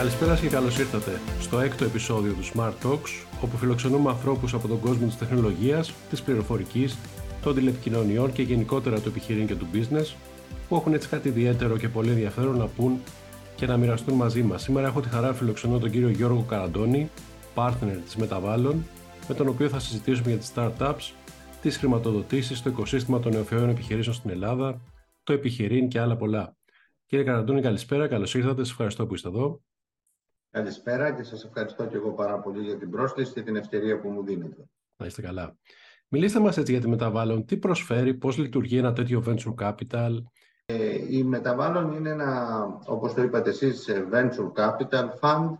Καλησπέρα και καλώς ήρθατε στο έκτο επεισόδιο του Smart Talks, όπου φιλοξενούμε ανθρώπους από τον κόσμο της τεχνολογίας, της πληροφορικής, των τηλεπικοινωνιών και γενικότερα του επιχειρήν και του business, που έχουν έτσι κάτι ιδιαίτερο και πολύ ενδιαφέρον να πούν και να μοιραστούν μαζί μας. Σήμερα έχω τη χαρά να φιλοξενώ τον κύριο Γιώργο Καραντώνη, partner της Μεταβάλλον, με τον οποίο θα συζητήσουμε για τις startups, τις χρηματοδοτήσεις, το οικοσύστημα των νεοφυών επιχειρήσεων στην Ελλάδα, το επιχειρήν και άλλα πολλά. Κύριε Καραντώνη, καλησπέρα, καλώς ήρθατε. Σας ευχαριστώ που είστε εδώ. Καλησπέρα και σας ευχαριστώ και εγώ πάρα πολύ για την πρόσκληση και την ευκαιρία που μου δίνετε. Να είστε καλά. Μιλήστε μας έτσι για τη Μεταβάλλον. Τι προσφέρει, πώς λειτουργεί ένα τέτοιο venture capital; Ε, η Μεταβάλλον είναι ένα, όπως το είπατε εσείς, venture capital fund,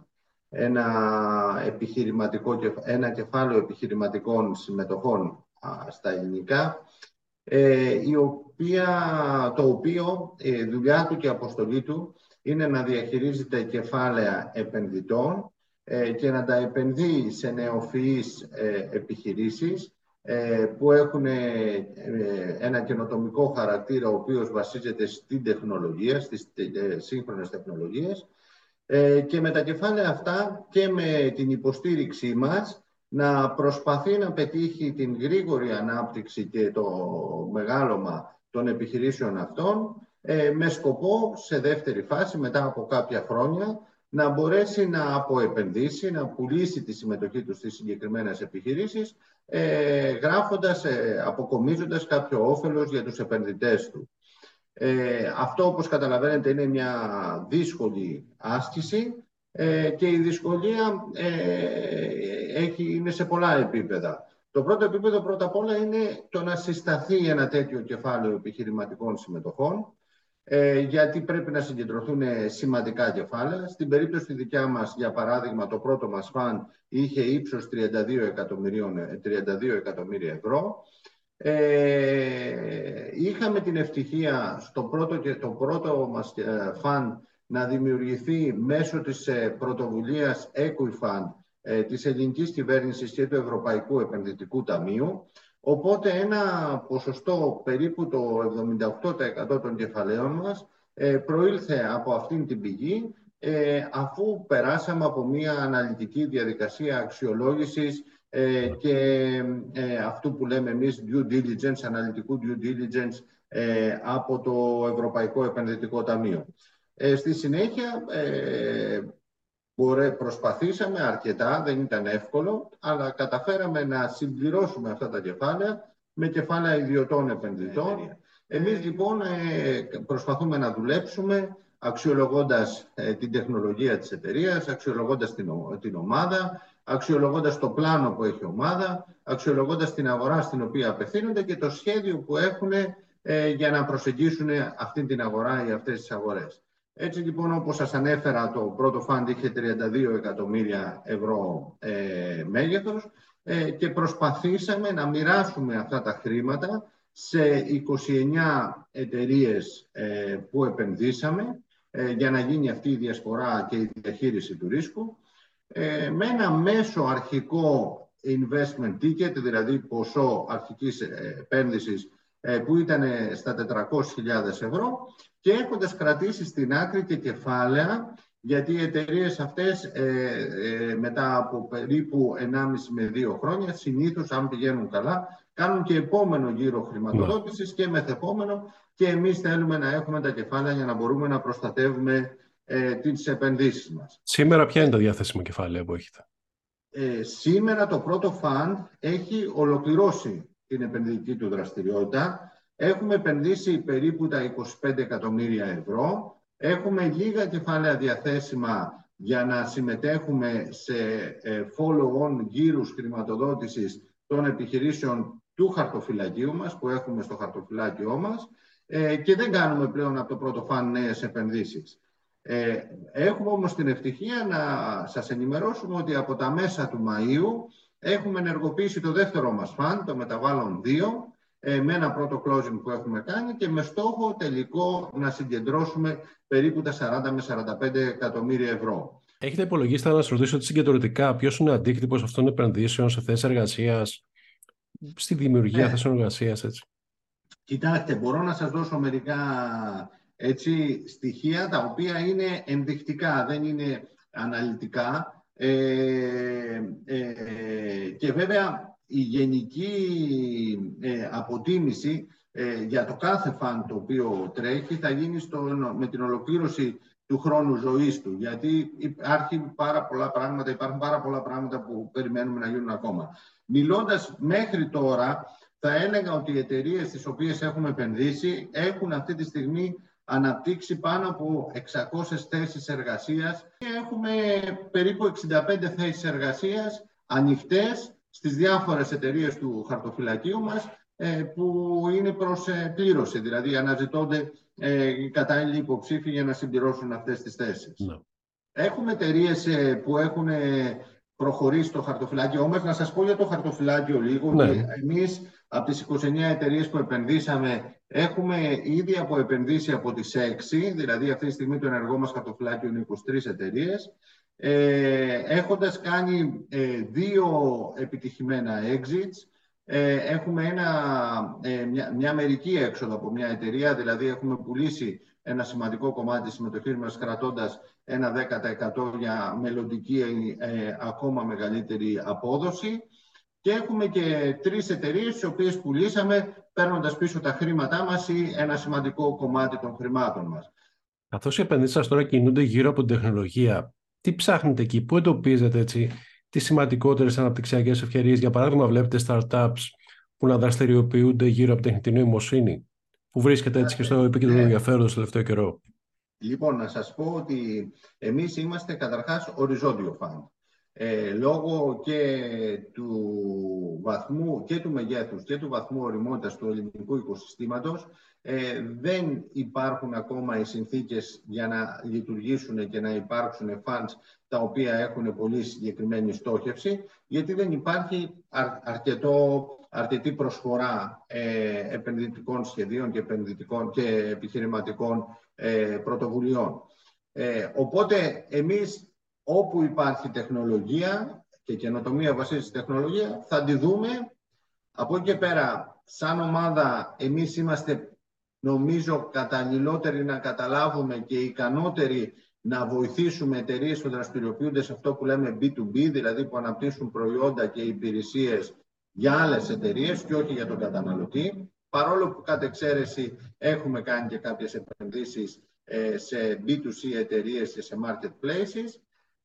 ένα, επιχειρηματικό, ένα κεφάλαιο επιχειρηματικών συμμετοχών στα ελληνικά, ε, η οποία, το οποίο η δουλειά του και η αποστολή του είναι να διαχειρίζεται κεφάλαια επενδυτών ε, και να τα επενδύει σε νεοφυείς ε, επιχειρήσεις ε, που έχουν ένα καινοτομικό χαρακτήρα ο οποίος βασίζεται στην τεχνολογία, στις σύγχρονες τεχνολογίες. Και με τα κεφάλαια αυτά και με την υποστήριξή μας να προσπαθεί να πετύχει την γρήγορη ανάπτυξη και το μεγάλωμα των επιχειρήσεων αυτών ε, με σκοπό σε δεύτερη φάση, μετά από κάποια χρόνια, να μπορέσει να αποεπενδύσει, να πουλήσει τη συμμετοχή του στις συγκεκριμένες επιχειρήσεις, ε, γράφοντας, ε, αποκομίζοντας κάποιο όφελος για τους επενδυτές του. Ε, αυτό, όπως καταλαβαίνετε, είναι μια δύσκολη άσκηση ε, και η δυσκολία έχει, είναι σε πολλά επίπεδα. Το πρώτο επίπεδο πρώτα απ' όλα είναι το να συσταθεί ένα τέτοιο κεφάλαιο επιχειρηματικών συμμετοχών ε, γιατί πρέπει να συγκεντρωθούν σημαντικά κεφάλαια. Στην περίπτωση τη δικιά μας, για παράδειγμα, το πρώτο μας φαν είχε ύψος 32, 32 εκατομμύρια ευρώ. Ε, είχαμε την ευτυχία στο πρώτο, και το πρώτο μας ε, φαν να δημιουργηθεί μέσω της ε, πρωτοβουλίας Equifund ε, της ελληνικής κυβέρνησης και του Ευρωπαϊκού Επενδυτικού Ταμείου, Οπότε ένα ποσοστό περίπου το 78% των κεφαλαίων μας ε, προήλθε από αυτήν την πηγή ε, αφού περάσαμε από μια αναλυτική διαδικασία αξιολόγησης ε, και αυτού που λέμε εμείς due diligence, αναλυτικού due diligence από το Ευρωπαϊκό Επενδυτικό Ταμείο. Στη συνέχεια προσπαθήσαμε αρκετά, δεν ήταν εύκολο, αλλά καταφέραμε να συμπληρώσουμε αυτά τα κεφάλαια με κεφάλαια ιδιωτών επενδυτών. Εμείς λοιπόν ε, προσπαθούμε να δουλέψουμε αξιολογώντας ε, την τεχνολογία της εταιρείας, αξιολογώντας την ομάδα, αξιολογώντας το πλάνο που έχει η ομάδα, αξιολογώντας την αγορά στην οποία απευθύνονται και το σχέδιο που έχουν ε, για να προσεγγίσουν αυτή την αγορά ή αυτές τις αγορές. Έτσι λοιπόν όπως σας ανέφερα το πρώτο φαντ είχε 32 εκατομμύρια ευρώ ε, μέγεθος ε, και προσπαθήσαμε να μοιράσουμε αυτά τα χρήματα σε 29 εταιρείες ε, που επενδύσαμε ε, για να γίνει αυτή η διασπορά και η διαχείριση του ρίσκου με ένα μέσο αρχικό investment ticket, δηλαδή ποσό αρχικής επένδυσης που ήταν στα 400.000 ευρώ και έχοντας κρατήσει στην άκρη και κεφάλαια, γιατί οι εταιρείες αυτές ε, ε, μετά από περίπου 1,5 με 2 χρόνια, συνήθως αν πηγαίνουν καλά, κάνουν και επόμενο γύρο χρηματοδότησης και μεθεπόμενο και εμείς θέλουμε να έχουμε τα κεφάλαια για να μπορούμε να προστατεύουμε ε, τις επενδύσεις μας. Σήμερα ποια είναι τα διάθεσιμα κεφάλαια που έχετε; Ε, σήμερα το πρώτο fund έχει ολοκληρώσει την επενδυτική του δραστηριότητα Έχουμε επενδύσει περίπου τα 25 εκατομμύρια ευρώ. Έχουμε λίγα κεφάλαια διαθέσιμα για να συμμετέχουμε σε ε, follow-on γύρους χρηματοδότησης των επιχειρήσεων του χαρτοφυλακίου μας, που έχουμε στο χαρτοφυλάκιό μας, ε, και δεν κάνουμε πλέον από το πρώτο φαν νέες επενδύσεις. Ε, έχουμε όμως την ευτυχία να σας ενημερώσουμε ότι από τα μέσα του Μαΐου έχουμε ενεργοποιήσει το δεύτερο μας φαν, το Μεταβάλλον 2, ε, με ένα πρώτο closing που έχουμε κάνει και με στόχο τελικό να συγκεντρώσουμε περίπου τα 40 με 45 εκατομμύρια ευρώ. Έχετε υπολογίσει, θα να σας ρωτήσω συγκεντρωτικά, ποιος είναι ο αντίκτυπος αυτών των επενδύσεων σε θέσεις εργασίας, στη δημιουργία ναι. θέσεων εργασίας, έτσι; Κοιτάξτε, μπορώ να σας δώσω μερικά έτσι, στοιχεία τα οποία είναι ενδεικτικά, δεν είναι αναλυτικά ε, και βέβαια η γενική αποτίμηση για το κάθε φαν το οποίο τρέχει θα γίνει στο, με την ολοκλήρωση του χρόνου ζωής του, γιατί υπάρχει πάρα πολλά πράγματα, υπάρχουν πάρα πολλά πράγματα που περιμένουμε να γίνουν ακόμα. Μιλώντας μέχρι τώρα, θα έλεγα ότι οι εταιρείες στις οποίες έχουμε επενδύσει έχουν αυτή τη στιγμή αναπτύξει πάνω από 600 θέσεις εργασίας και έχουμε περίπου 65 θέσεις εργασίας ανοιχτές στις διάφορες εταιρείες του χαρτοφυλακίου μας ε, που είναι προς ε, πλήρωση, δηλαδή αναζητώνται ε, οι κατάλληλοι υποψήφοι για να συμπληρώσουν αυτές τις θέσεις. Ναι. Έχουμε εταιρείες που έχουν προχωρήσει στο χαρτοφυλάκιο. Όμως να σας πω για το χαρτοφυλάκιο λίγο. Ναι. Εμείς από τις 29 εταιρείες που επενδύσαμε έχουμε ήδη από επενδύσει από τις 6, δηλαδή αυτή τη στιγμή το ενεργό μας χαρτοφυλάκιο είναι 23 εταιρείες. Ε, έχοντας κάνει δύο επιτυχημένα exits, ε, έχουμε ένα, ε, μια, μια μερική έξοδο από μια εταιρεία, δηλαδή έχουμε πουλήσει ένα σημαντικό κομμάτι της συμμετοχής μας κρατώντας ένα 10% για μελλοντική ε, ακόμα μεγαλύτερη απόδοση και έχουμε και τρεις εταιρείες τις οποίες πουλήσαμε παίρνοντας πίσω τα χρήματά μας ή ένα σημαντικό κομμάτι των χρημάτων μας. Καθώς οι επενδύσεις σας τώρα κινούνται γύρω από την τεχνολογία, τι ψάχνετε εκεί, πού εντοπίζετε έτσι τις σημαντικότερες αναπτυξιακές ευκαιρίες; Για παράδειγμα, βλέπετε startups που να δραστηριοποιούνται γύρω από τεχνητή νοημοσύνη, που βρίσκεται έτσι και στο επίκεντρο του ενδιαφέροντος το τελευταίο καιρό. Λοιπόν, να σας πω ότι εμείς είμαστε καταρχάς οριζόντιο φαν. Ε, λόγω και του βαθμού και του μεγέθους και του βαθμού οριμότητας του ελληνικού οικοσυστήματος ε, δεν υπάρχουν ακόμα οι συνθήκες για να λειτουργήσουν και να υπάρξουν funds τα οποία έχουν πολύ συγκεκριμένη στόχευση, γιατί δεν υπάρχει αρκετό, αρκετή προσφορά ε, επενδυτικών σχεδίων και, επενδυτικών και επιχειρηματικών ε, πρωτοβουλειών. Ε, οπότε, εμείς όπου υπάρχει τεχνολογία και καινοτομία βασίζεται στη τεχνολογία, θα τη δούμε. Από εκεί και πέρα, σαν ομάδα, εμείς είμαστε νομίζω καταλληλότεροι να καταλάβουμε και ικανότεροι να βοηθήσουμε εταιρείες που δραστηριοποιούνται σε αυτό που λέμε B2B, δηλαδή που αναπτύσσουν προϊόντα και υπηρεσίες για άλλες εταιρείες και όχι για τον καταναλωτή. Παρόλο που κατ' εξαίρεση έχουμε κάνει και κάποιες επενδύσεις ε, σε B2C εταιρείες και σε marketplaces.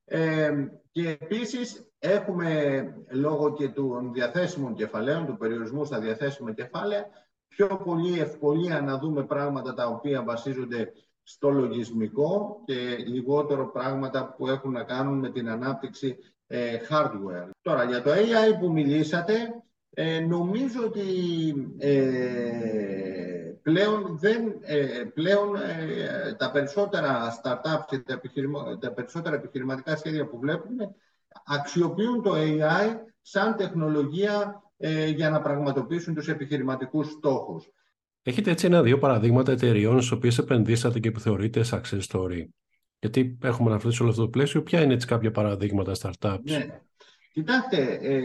Ε, και επίσης έχουμε λόγω και των διαθέσιμων κεφαλαίων, του περιορισμού στα διαθέσιμα κεφάλαια, πιο πολύ ευκολία να δούμε πράγματα τα οποία βασίζονται στο λογισμικό και λιγότερο πράγματα που έχουν να κάνουν με την ανάπτυξη ε, hardware. Τώρα, για το AI που μιλήσατε, ε, νομίζω ότι ε, πλέον, δεν, πλέον τα περισσότερα startups και τα, τα περισσότερα επιχειρηματικά σχέδια που βλέπουμε αξιοποιούν το AI σαν τεχνολογία για να πραγματοποιήσουν τους επιχειρηματικούς στόχους. Έχετε έτσι ένα-δύο παραδείγματα εταιριών στις οποίες επενδύσατε και που θεωρείτε success story; Γιατί έχουμε αναφερθεί σε όλο αυτό το πλαίσιο. Ποια είναι έτσι κάποια παραδείγματα startups; Ναι. Κοιτάξτε, ε,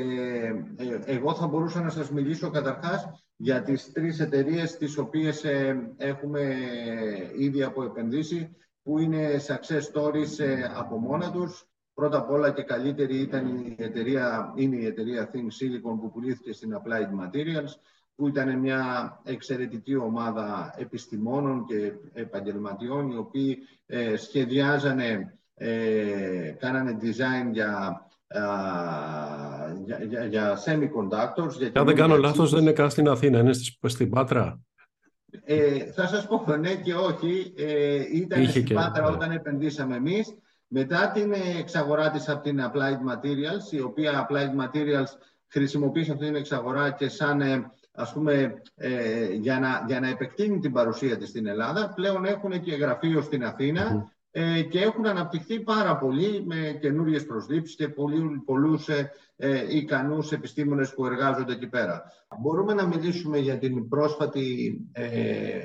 ε, εγώ θα μπορούσα να σας μιλήσω καταρχάς για τις τρεις εταιρείες τις οποίες ε, έχουμε ήδη από επενδύσει που είναι success stories ε, από μόνα τους. Πρώτα απ' όλα και καλύτερη ήταν η εταιρεία, είναι η εταιρεία Think Silicon που πουλήθηκε στην Applied Materials που ήταν μια εξαιρετική ομάδα επιστημόνων και επαγγελματιών οι οποίοι ε, σχεδιάζανε, ε, κάνανε design για, για, για, semiconductors. Για Αν δεν κάνω λάθος δεν είναι καν στην Αθήνα, είναι στην Πάτρα. Ε, θα σας πω ναι και όχι. Ε, ήταν Είχε στην Πάτρα ναι. όταν επενδύσαμε εμείς. Μετά την εξαγορά της από την Applied Materials, η οποία Applied Materials χρησιμοποίησε αυτή την εξαγορά και σαν ε, ας πούμε, ε, για, να, για να επεκτείνει την παρουσία της στην Ελλάδα, πλέον έχουν και γραφείο στην αθηνα ε, και έχουν αναπτυχθεί πάρα πολύ με καινούριες προσλήψεις και πολύ, πολλούς ε, ε, ικανούς επιστήμονες που εργάζονται εκεί πέρα. Μπορούμε να μιλήσουμε για την πρόσφατη, ε,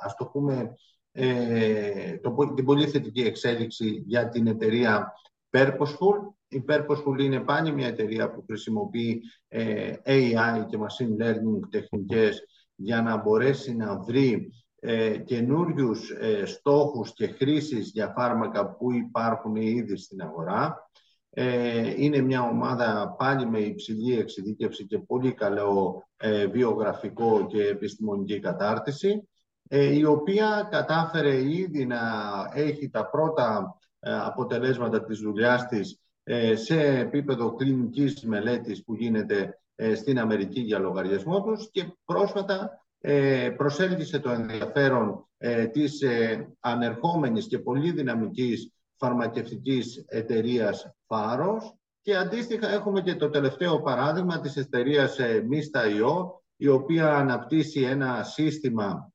ας το πούμε, ε, το, την πολύ θετική εξέλιξη για την εταιρεία Purposeful, η Purposeful είναι πάλι μια εταιρεία που χρησιμοποιεί ε, AI και machine learning τεχνικές για να μπορέσει να βρει ε, καινούριους ε, στόχους και χρήσεις για φάρμακα που υπάρχουν ήδη στην αγορά. Ε, είναι μια ομάδα πάλι με υψηλή εξειδίκευση και πολύ καλό ε, βιογραφικό και επιστημονική κατάρτιση, ε, η οποία κατάφερε ήδη να έχει τα πρώτα αποτελέσματα της δουλειάς της σε επίπεδο κλινικής μελέτης που γίνεται στην Αμερική για λογαριασμό τους και πρόσφατα προσέλκυσε το ενδιαφέρον της ανερχόμενης και πολύ δυναμικής φαρμακευτικής εταιρείας Φάρος. Και αντίστοιχα έχουμε και το τελευταίο παράδειγμα της εταιρείας Mista.io η οποία αναπτύσσει ένα σύστημα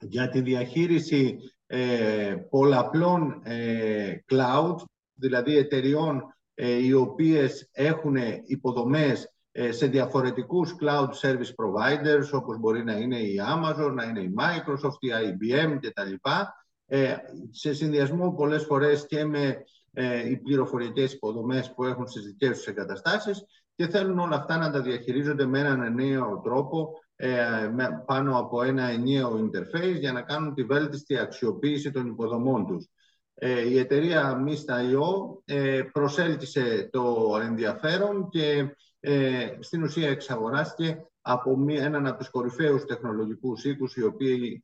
για τη διαχείριση ε, πολλαπλών ε, cloud, δηλαδή εταιριών ε, οι οποίες έχουν υποδομές ε, σε διαφορετικούς cloud service providers όπως μπορεί να είναι η Amazon, να είναι η Microsoft, η IBM κτλ. Ε, σε συνδυασμό πολλές φορές και με ε, οι πληροφορικές υποδομές που έχουν στις δικές τους εγκαταστάσεις και θέλουν όλα αυτά να τα διαχειρίζονται με έναν νέο τρόπο ε, με, πάνω από ένα ενιαίο interface για να κάνουν τη βέλτιστη αξιοποίηση των υποδομών τους. Ε, η εταιρεία Mista.io ε, προσέλκυσε το ενδιαφέρον και ε, στην ουσία εξαγοράστηκε από μία, έναν από τους κορυφαίους τεχνολογικούς οίκους,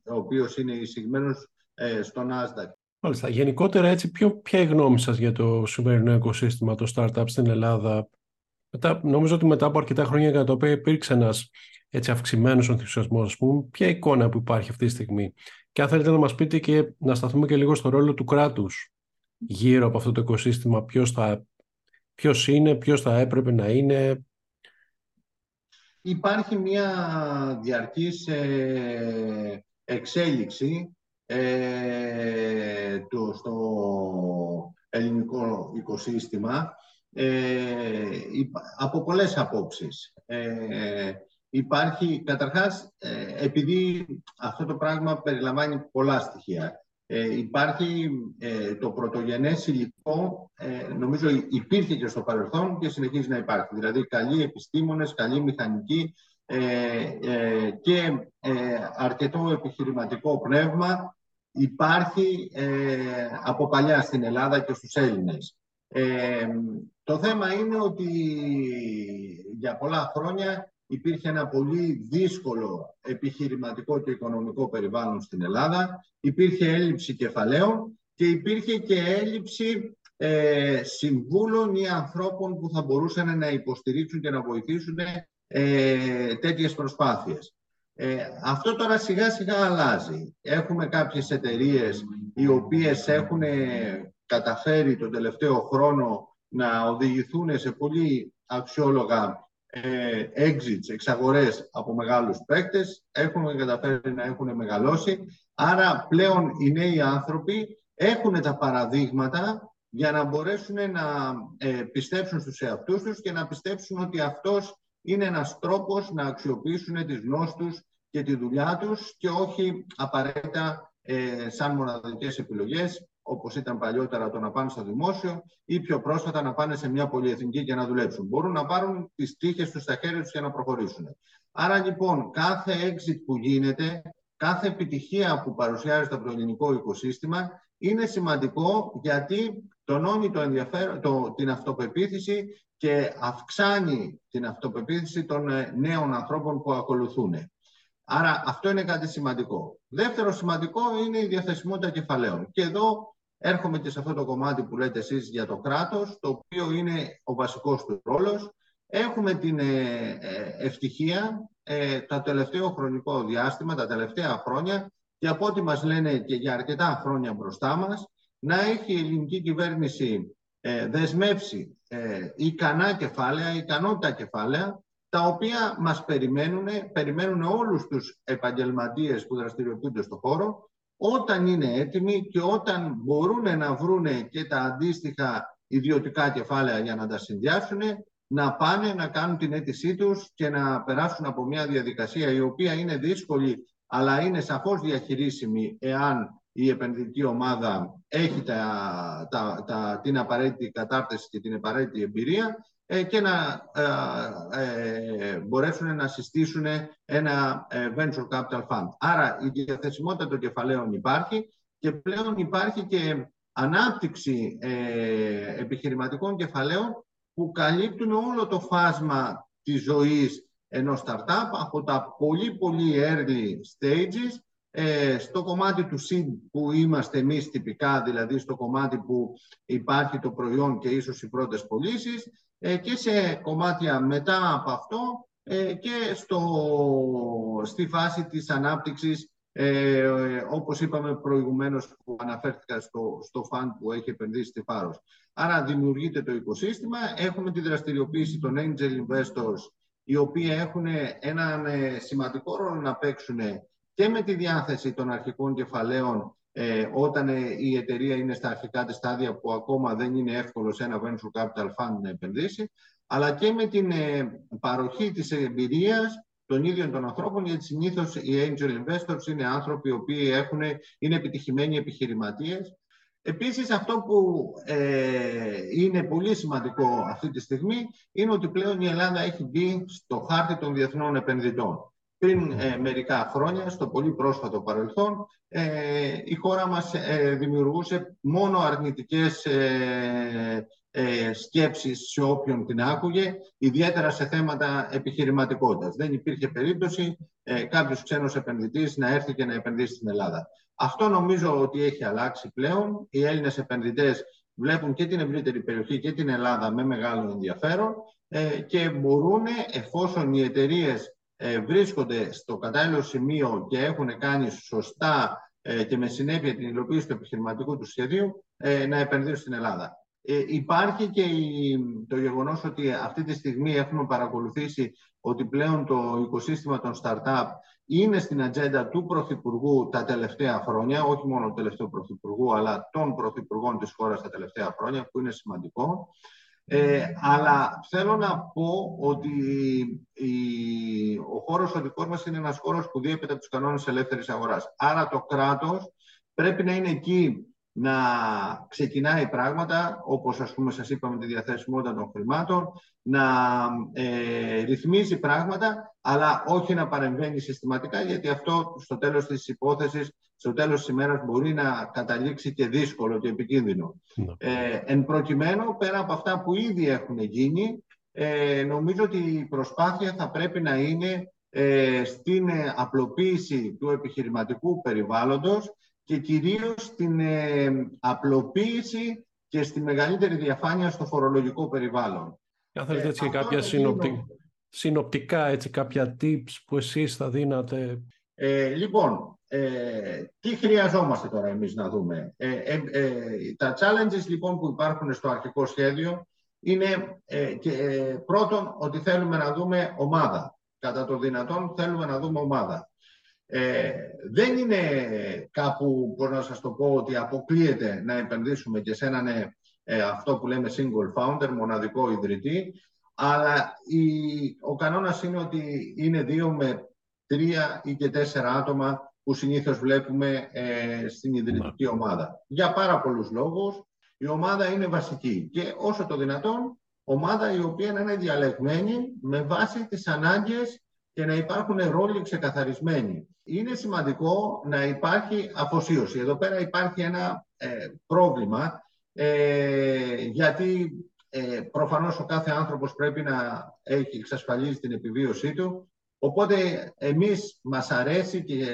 ο οποίος είναι εισηγμένος ε, στο Nasdaq. Μάλιστα. Γενικότερα, έτσι, ποιο, ποια είναι η γνώμη σας για το σημερινό οικοσύστημα, το startup στην Ελλάδα; Μετά, νομίζω ότι μετά από αρκετά χρόνια για τα οποία υπήρξε ένας έτσι, αυξημένος ενθουσιασμός, ας πούμε, ποια εικόνα που υπάρχει αυτή τη στιγμή; Και αν θέλετε να μας πείτε και να σταθούμε και λίγο στο ρόλο του κράτους γύρω από αυτό το οικοσύστημα, ποιος, θα, ποιος είναι, ποιος θα έπρεπε να είναι. Υπάρχει μια διαρκής ε, εξέλιξη ε, το, στο ελληνικό οικοσύστημα ε, από πολλές απόψεις. Ε, υπάρχει, καταρχάς, ε, επειδή αυτό το πράγμα περιλαμβάνει πολλά στοιχεία, ε, υπάρχει το πρωτογενές υλικό, νομίζω υπήρχε και στο παρελθόν και συνεχίζει να υπάρχει. Δηλαδή, καλοί επιστήμονες, καλή μηχανική και αρκετό επιχειρηματικό πνεύμα υπάρχει ε, από παλιά στην Ελλάδα και στους Έλληνες. Ε, το θέμα είναι ότι για πολλά χρόνια υπήρχε ένα πολύ δύσκολο επιχειρηματικό και οικονομικό περιβάλλον στην Ελλάδα, υπήρχε έλλειψη κεφαλαίων και υπήρχε και έλλειψη ε, συμβούλων ή ανθρώπων που θα μπορούσαν να υποστηρίξουν και να βοηθήσουν ε, τέτοιες προσπάθειες. Ε, αυτό τώρα σιγά σιγά αλλάζει. Έχουμε κάποιες εταιρείες οι οποίες έχουν καταφέρει τον τελευταίο χρόνο να οδηγηθούν σε πολύ αξιόλογα ε, exits, εξαγορές από μεγάλους παίκτες, έχουν καταφέρει να έχουν μεγαλώσει. Άρα πλέον οι νέοι άνθρωποι έχουν τα παραδείγματα για να μπορέσουν να ε, πιστέψουν στους εαυτούς τους και να πιστέψουν ότι αυτός είναι ένας τρόπος να αξιοποιήσουν τις γνώσεις τους και τη δουλειά τους και όχι απαραίτητα ε, σαν μοναδικές επιλογές όπως ήταν παλιότερα το να πάνε στο δημόσιο ή πιο πρόσφατα να πάνε σε μια πολυεθνική και να δουλέψουν. Μπορούν να πάρουν τις τύχες τους στα χέρια τους και να προχωρήσουν. Άρα λοιπόν κάθε exit που γίνεται, κάθε επιτυχία που παρουσιάζεται από το ελληνικό οικοσύστημα είναι σημαντικό γιατί τονώνει το ενδιαφέρον, το, την αυτοπεποίθηση και αυξάνει την αυτοπεποίθηση των ε, νέων ανθρώπων που ακολουθούν. Άρα αυτό είναι κάτι σημαντικό. Δεύτερο σημαντικό είναι η διαθεσιμότητα κεφαλαίων. Και εδώ έρχομαι και σε αυτό το κομμάτι που λέτε εσείς για το κράτος, το οποίο είναι ο βασικός του ρόλος. Έχουμε την ε, ε, ευτυχία ε, το τελευταίο χρονικό διάστημα, τα τελευταία χρόνια, και από ό,τι μας λένε και για αρκετά χρόνια μπροστά μας, να έχει η ελληνική κυβέρνηση ε, δεσμεύσει ε, ικανά κεφάλαια, ικανότητα κεφάλαια, τα οποία μας περιμένουν, περιμένουν όλους τους επαγγελματίες που δραστηριοποιούνται στο χώρο, όταν είναι έτοιμοι και όταν μπορούν να βρούνε και τα αντίστοιχα ιδιωτικά κεφάλαια για να τα συνδυάσουν, να πάνε να κάνουν την αίτησή τους και να περάσουν από μια διαδικασία η οποία είναι δύσκολη, αλλά είναι σαφώς διαχειρίσιμη εάν η επενδυτική ομάδα έχει τα, τα, τα, την απαραίτητη κατάρτιση και την απαραίτητη εμπειρία και να μπορέσουν να συστήσουν ένα venture capital fund. Άρα η διαθεσιμότητα των κεφαλαίων υπάρχει και πλέον υπάρχει και ανάπτυξη επιχειρηματικών κεφαλαίων που καλύπτουν όλο το φάσμα της ζωής ενός startup από τα πολύ πολύ early stages ε, στο κομμάτι του seed που είμαστε εμείς τυπικά, δηλαδή στο κομμάτι που υπάρχει το προϊόν και ίσως οι πρώτες πωλήσεις, ε, και σε κομμάτια μετά από αυτό ε, και στο, στη φάση της ανάπτυξης ε, όπως είπαμε προηγουμένως που αναφέρθηκα στο, στο φαν που έχει επενδύσει στη Φάρος. Άρα δημιουργείται το οικοσύστημα, έχουμε τη δραστηριοποίηση των angel investors οι οποίοι έχουν έναν ε, σημαντικό ρόλο να παίξουν και με τη διάθεση των αρχικών κεφαλαίων ε, όταν ε, η εταιρεία είναι στα αρχικά της στάδια που ακόμα δεν είναι εύκολος σε ένα venture capital fund να επενδύσει, αλλά και με την παροχή της εμπειρίας των ίδιων των ανθρώπων, γιατί συνήθως οι angel investors είναι άνθρωποι οι οποίοι έχουν, είναι επιτυχημένοι επιχειρηματίες Επίσης αυτό που ε, είναι πολύ σημαντικό αυτή τη στιγμή είναι ότι πλέον η Ελλάδα έχει μπει στο χάρτη των διεθνών επενδυτών. Πριν ε, μερικά χρόνια, στο πολύ πρόσφατο παρελθόν, ε, η χώρα μας ε, δημιουργούσε μόνο αρνητικές σκέψεις σε όποιον την άκουγε, ιδιαίτερα σε θέματα επιχειρηματικότητας. Δεν υπήρχε περίπτωση κάποιος ξένος επενδυτής να έρθει και να επενδύσει στην Ελλάδα. Αυτό νομίζω ότι έχει αλλάξει πλέον. Οι Έλληνες επενδυτές βλέπουν και την ευρύτερη περιοχή και την Ελλάδα με μεγάλο ενδιαφέρον ε, και μπορούν, εφόσον οι εταιρείες ε, βρίσκονται στο κατάλληλο σημείο και έχουν κάνει σωστά ε, και με συνέπεια την υλοποίηση του επιχειρηματικού του σχεδίου, να επενδύσουν στην Ελλάδα. Υπάρχει και το γεγονός ότι αυτή τη στιγμή έχουμε παρακολουθήσει ότι πλέον το οικοσύστημα των startup είναι στην ατζέντα του Πρωθυπουργού τα τελευταία χρόνια, όχι μόνο του τελευταίου Πρωθυπουργού, αλλά των Πρωθυπουργών της χώρας τα τελευταία χρόνια, που είναι σημαντικό. Ε, αλλά θέλω να πω ότι η, ο χώρος ο δικός μας είναι ένας χώρος που διέπεται από τους κανόνες ελεύθερης αγοράς. Άρα το κράτος πρέπει να είναι εκεί να ξεκινάει πράγματα, όπως ας πούμε σας είπαμε τη διαθέσιμότητα των χρημάτων, να ε, ρυθμίζει πράγματα, αλλά όχι να παρεμβαίνει συστηματικά, γιατί αυτό στο τέλος της υπόθεσης, στο τέλος της ημέρας μπορεί να καταλήξει και δύσκολο και επικίνδυνο. Ναι. Ε, εν προκειμένου, πέρα από αυτά που ήδη έχουν γίνει, ε, νομίζω ότι η προσπάθεια θα πρέπει να είναι ε, στην απλοποίηση του επιχειρηματικού περιβάλλοντος και κυρίως στην ε, απλοποίηση και στη μεγαλύτερη διαφάνεια στο φορολογικό περιβάλλον. Κάθετε έτσι και κάποια συνοπτικά, έτσι, κάποια tips που εσείς θα δίνατε. Ε, λοιπόν, ε, τι χρειαζόμαστε τώρα εμείς να δούμε; Ε, ε, ε τα challenges λοιπόν που υπάρχουν στο αρχικό σχέδιο είναι και, πρώτον ότι θέλουμε να δούμε ομάδα. Κατά το δυνατόν θέλουμε να δούμε ομάδα. Ε, δεν είναι κάπου, μπορώ να σας το πω, ότι αποκλείεται να επενδύσουμε και σε έναν ε, αυτό που λέμε single founder, μοναδικό ιδρυτή, αλλά η, ο κανόνας είναι ότι είναι δύο με τρία ή και τέσσερα άτομα που συνήθως βλέπουμε ε, στην ιδρυτική ομάδα. Για πάρα πολλούς λόγους η ομάδα είναι βασική και όσο το δυνατόν ομάδα η οποία να είναι διαλεγμένη με βάση τις ανάγκες και να υπάρχουν ρόλοι ξεκαθαρισμένοι. Είναι σημαντικό να υπάρχει αφοσίωση. Εδώ πέρα υπάρχει ένα ε, πρόβλημα, ε, γιατί ε, προφανώς ο κάθε άνθρωπος πρέπει να έχει εξασφαλίσει την επιβίωσή του. Οπότε εμείς μας αρέσει και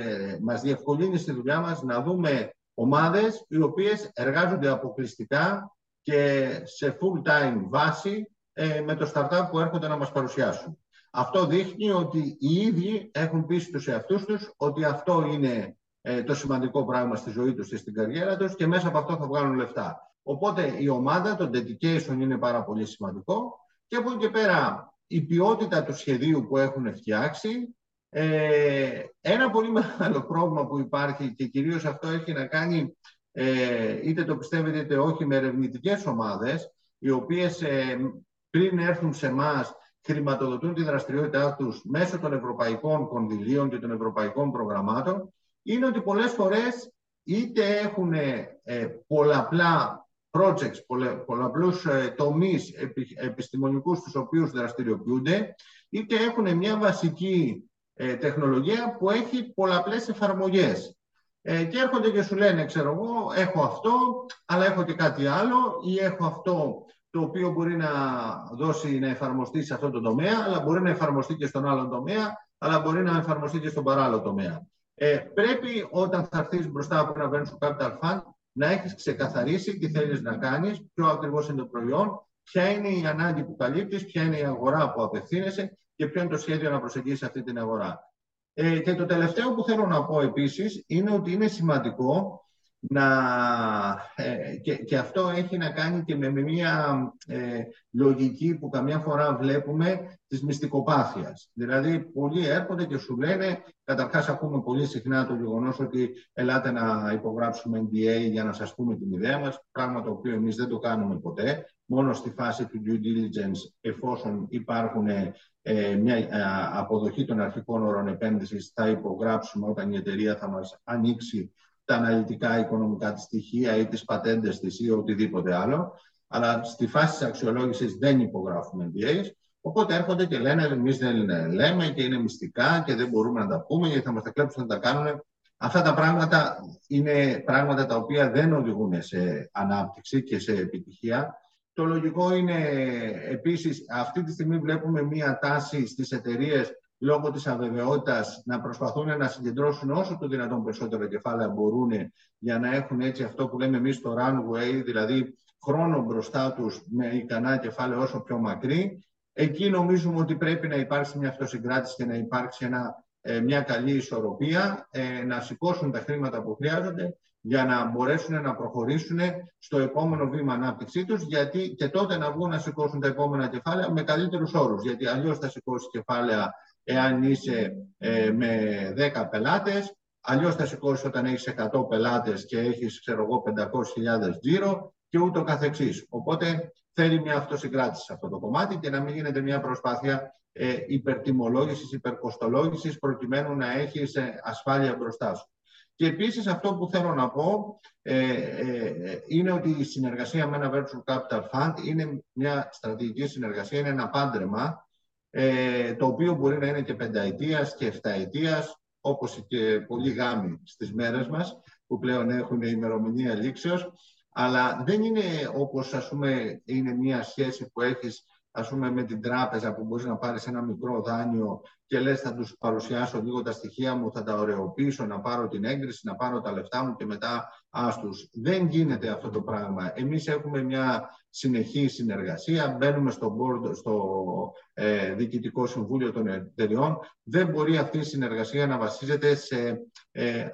μας διευκολύνει στη δουλειά μας να δούμε ομάδες οι οποίες εργάζονται αποκλειστικά και σε full-time βάση ε, με το startup που έρχονται να μας παρουσιάσουν. Αυτό δείχνει ότι οι ίδιοι έχουν πείσει τους εαυτούς τους ότι αυτό είναι ε, το σημαντικό πράγμα στη ζωή τους και στην καριέρα τους και μέσα από αυτό θα βγάλουν λεφτά. Οπότε η ομάδα, το dedication είναι πάρα πολύ σημαντικό και από εκεί και πέρα η ποιότητα του σχεδίου που έχουν φτιάξει ε, ένα πολύ μεγάλο πρόβλημα που υπάρχει και κυρίως αυτό έχει να κάνει ε, είτε το πιστεύετε είτε όχι με ερευνητικές ομάδες οι οποίες ε, πριν έρθουν σε εμάς χρηματοδοτούν τη δραστηριότητά τους μέσω των ευρωπαϊκών κονδυλίων και των ευρωπαϊκών προγραμμάτων είναι ότι πολλές φορές είτε έχουν ε, πολλαπλά projects, πολλαπλούς ε, τομείς επιστημονικούς στους οποίους δραστηριοποιούνται, είτε έχουν μια βασική ε, τεχνολογία που έχει πολλαπλές εφαρμογές. Ε, και έρχονται και σου λένε, ξέρω εγώ, έχω αυτό, αλλά έχω και κάτι άλλο ή έχω αυτό το οποίο μπορεί να δώσει να εφαρμοστεί σε αυτό το τομέα, αλλά μπορεί να εφαρμοστεί και στον άλλο τομέα, αλλά μπορεί να εφαρμοστεί και στον παράλληλο τομέα. Ε, πρέπει όταν θα έρθεις μπροστά από ένα venture capital fund να έχεις ξεκαθαρίσει τι θέλεις να κάνεις, ποιο ακριβώς είναι το προϊόν, ποια είναι η ανάγκη που καλύπτεις, ποια είναι η αγορά που απευθύνεσαι και ποιο είναι το σχέδιο να προσεγγίσεις αυτή την αγορά. Ε, και το τελευταίο που θέλω να πω επίσης είναι ότι είναι σημαντικό να, ε, και, και αυτό έχει να κάνει και με μια ε, λογική που καμιά φορά βλέπουμε της μυστικοπάθειας. Δηλαδή, πολλοί έρχονται και σου λένε, καταρχάς ακούμε πολύ συχνά το γεγονός ότι ελάτε να υπογράψουμε NDA για να σας πούμε την ιδέα μας, πράγμα το οποίο εμείς δεν το κάνουμε ποτέ, μόνο στη φάση του due diligence, εφόσον υπάρχουν ε, μια ε, αποδοχή των αρχικών όρων επένδυσης, θα υπογράψουμε όταν η εταιρεία θα μας ανοίξει τα αναλυτικά οικονομικά της στοιχεία ή τις πατέντες της ή οτιδήποτε άλλο. Αλλά στη φάση της αξιολόγησης δεν υπογράφουμε NDAs. Οπότε έρχονται και λένε εμείς δεν λέμε και είναι μυστικά και δεν μπορούμε να τα πούμε γιατί θα μας τα κλέψουν να τα κάνουν. Αυτά τα πράγματα είναι πράγματα τα οποία δεν οδηγούν σε ανάπτυξη και σε επιτυχία. Το λογικό είναι επίσης αυτή τη στιγμή βλέπουμε μία τάση στις εταιρείες λόγω της αβεβαιότητας να προσπαθούν να συγκεντρώσουν όσο το δυνατόν περισσότερα κεφάλαια μπορούν για να έχουν έτσι αυτό που λέμε εμείς το runway, δηλαδή χρόνο μπροστά τους με ικανά κεφάλαια όσο πιο μακρύ. Εκεί νομίζουμε ότι πρέπει να υπάρξει μια αυτοσυγκράτηση και να υπάρξει ένα, ε, μια καλή ισορροπία, ε, να σηκώσουν τα χρήματα που χρειάζονται για να μπορέσουν να προχωρήσουν στο επόμενο βήμα ανάπτυξή τους γιατί και τότε να βγουν να σηκώσουν τα επόμενα κεφάλαια με καλύτερους όρους. Γιατί αλλιώς θα σηκώσει κεφάλαια εάν είσαι ε, με 10 πελάτες, αλλιώς θα σηκώσεις όταν έχεις 100 πελάτες και έχεις, ξέρω εγώ, 500.000 τζίρο και ούτω καθεξής. Οπότε θέλει μια αυτοσυγκράτηση σε αυτό το κομμάτι και να μην γίνεται μια προσπάθεια ε, υπερτιμολόγησης, υπερκοστολόγησης προκειμένου να έχεις ε, ασφάλεια μπροστά σου. Και επίσης αυτό που θέλω να πω ε, ε, είναι ότι η συνεργασία με ένα Virtual Capital Fund είναι μια στρατηγική συνεργασία, είναι ένα πάντρεμα ε, το οποίο μπορεί να είναι και πενταετίας και εφταετίας, όπως και πολλοί γάμοι στις μέρες μας, που πλέον έχουν ημερομηνία λήξεως, αλλά δεν είναι όπως ας πούμε είναι μια σχέση που έχεις ας πούμε με την τράπεζα που μπορείς να πάρεις ένα μικρό δάνειο και λες θα τους παρουσιάσω λίγο τα στοιχεία μου, θα τα ωρεοποιήσω, να πάρω την έγκριση, να πάρω τα λεφτά μου και μετά άστους. Δεν γίνεται αυτό το πράγμα. Εμείς έχουμε μια συνεχή συνεργασία, μπαίνουμε στο, board, στο ε, Διοικητικό Συμβούλιο των Εταιριών. Δεν μπορεί αυτή η συνεργασία να βασίζεται σε, ε,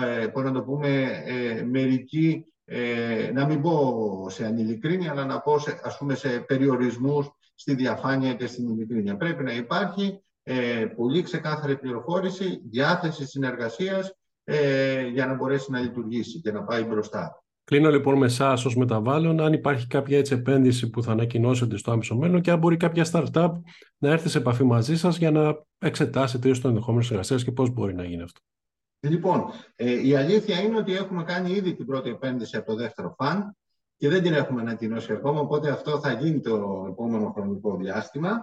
ε, να το πούμε, ε, μερική ε, να μην πω σε ανηλικρίνεια, αλλά να πω σε, ας πούμε, σε περιορισμούς στη διαφάνεια και στην ειλικρίνεια. Πρέπει να υπάρχει ε, πολύ ξεκάθαρη πληροφόρηση, διάθεση συνεργασίας ε, για να μπορέσει να λειτουργήσει και να πάει μπροστά. Κλείνω λοιπόν με εσάς ως μεταβάλλον, αν υπάρχει κάποια έτσι επένδυση που θα ανακοινώσετε στο άμεσο μέλλον και αν μπορεί κάποια startup να έρθει σε επαφή μαζί σας για να εξετάσετε ίσω το ενδεχόμενο συνεργασία και πώς μπορεί να γίνει αυτό. Λοιπόν, ε, η αλήθεια είναι ότι έχουμε κάνει ήδη την πρώτη επένδυση από το δεύτερο φαν και δεν την έχουμε ανακοινώσει ακόμα, οπότε αυτό θα γίνει το επόμενο χρονικό διάστημα.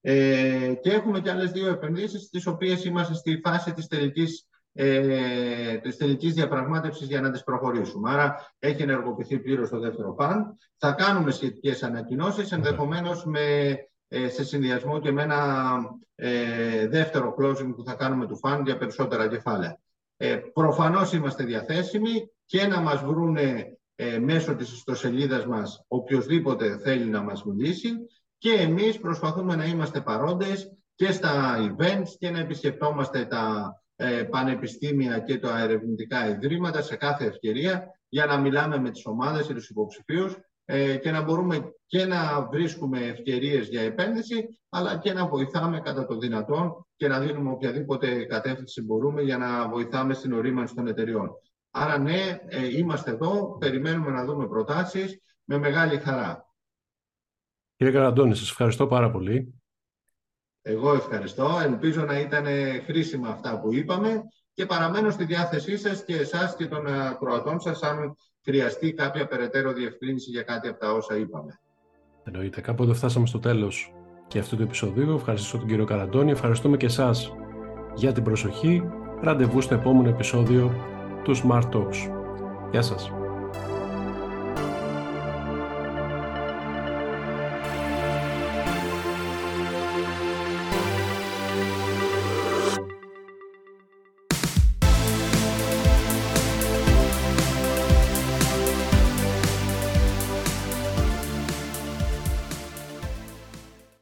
Ε, και έχουμε και άλλες δύο επενδύσεις, τις οποίες είμαστε στη φάση της τελικής, ε, της τελικής διαπραγμάτευσης για να τις προχωρήσουμε. Άρα έχει ενεργοποιηθεί πλήρως το δεύτερο φαν. Θα κάνουμε σχετικές ανακοινώσεις, ενδεχομένως με, ε, σε συνδυασμό και με ένα ε, δεύτερο closing που θα κάνουμε του φαν για περισσότερα κεφάλαια. Ε, προφανώς είμαστε διαθέσιμοι και να μας βρούνε ε, μέσω της ιστοσελίδας μας οποιοδήποτε θέλει να μας μιλήσει και εμείς προσπαθούμε να είμαστε παρόντες και στα events και να επισκεπτόμαστε τα ε, πανεπιστήμια και τα ερευνητικά ιδρύματα σε κάθε ευκαιρία για να μιλάμε με τις ομάδες και τους υποψηφίους ε, και να μπορούμε και να βρίσκουμε ευκαιρίες για επένδυση αλλά και να βοηθάμε κατά το δυνατόν και να δίνουμε οποιαδήποτε κατεύθυνση μπορούμε για να βοηθάμε στην ορίμανση των εταιριών. Άρα ναι, ε, είμαστε εδώ, περιμένουμε να δούμε προτάσεις με μεγάλη χαρά. Κύριε Καραντώνη, σας ευχαριστώ πάρα πολύ. Εγώ ευχαριστώ. Ελπίζω να ήταν χρήσιμα αυτά που είπαμε και παραμένω στη διάθεσή σας και εσάς και των ακροατών σας αν χρειαστεί κάποια περαιτέρω διευκρίνηση για κάτι από τα όσα είπαμε. Εννοείται. Κάποτε φτάσαμε στο τέλος και αυτού του επεισοδίου. Ευχαριστώ τον κύριο Καραντώνη. Ευχαριστούμε και εσάς για την προσοχή. Ραντεβού στο επόμενο επεισόδιο του Smart Talks. Γεια σας.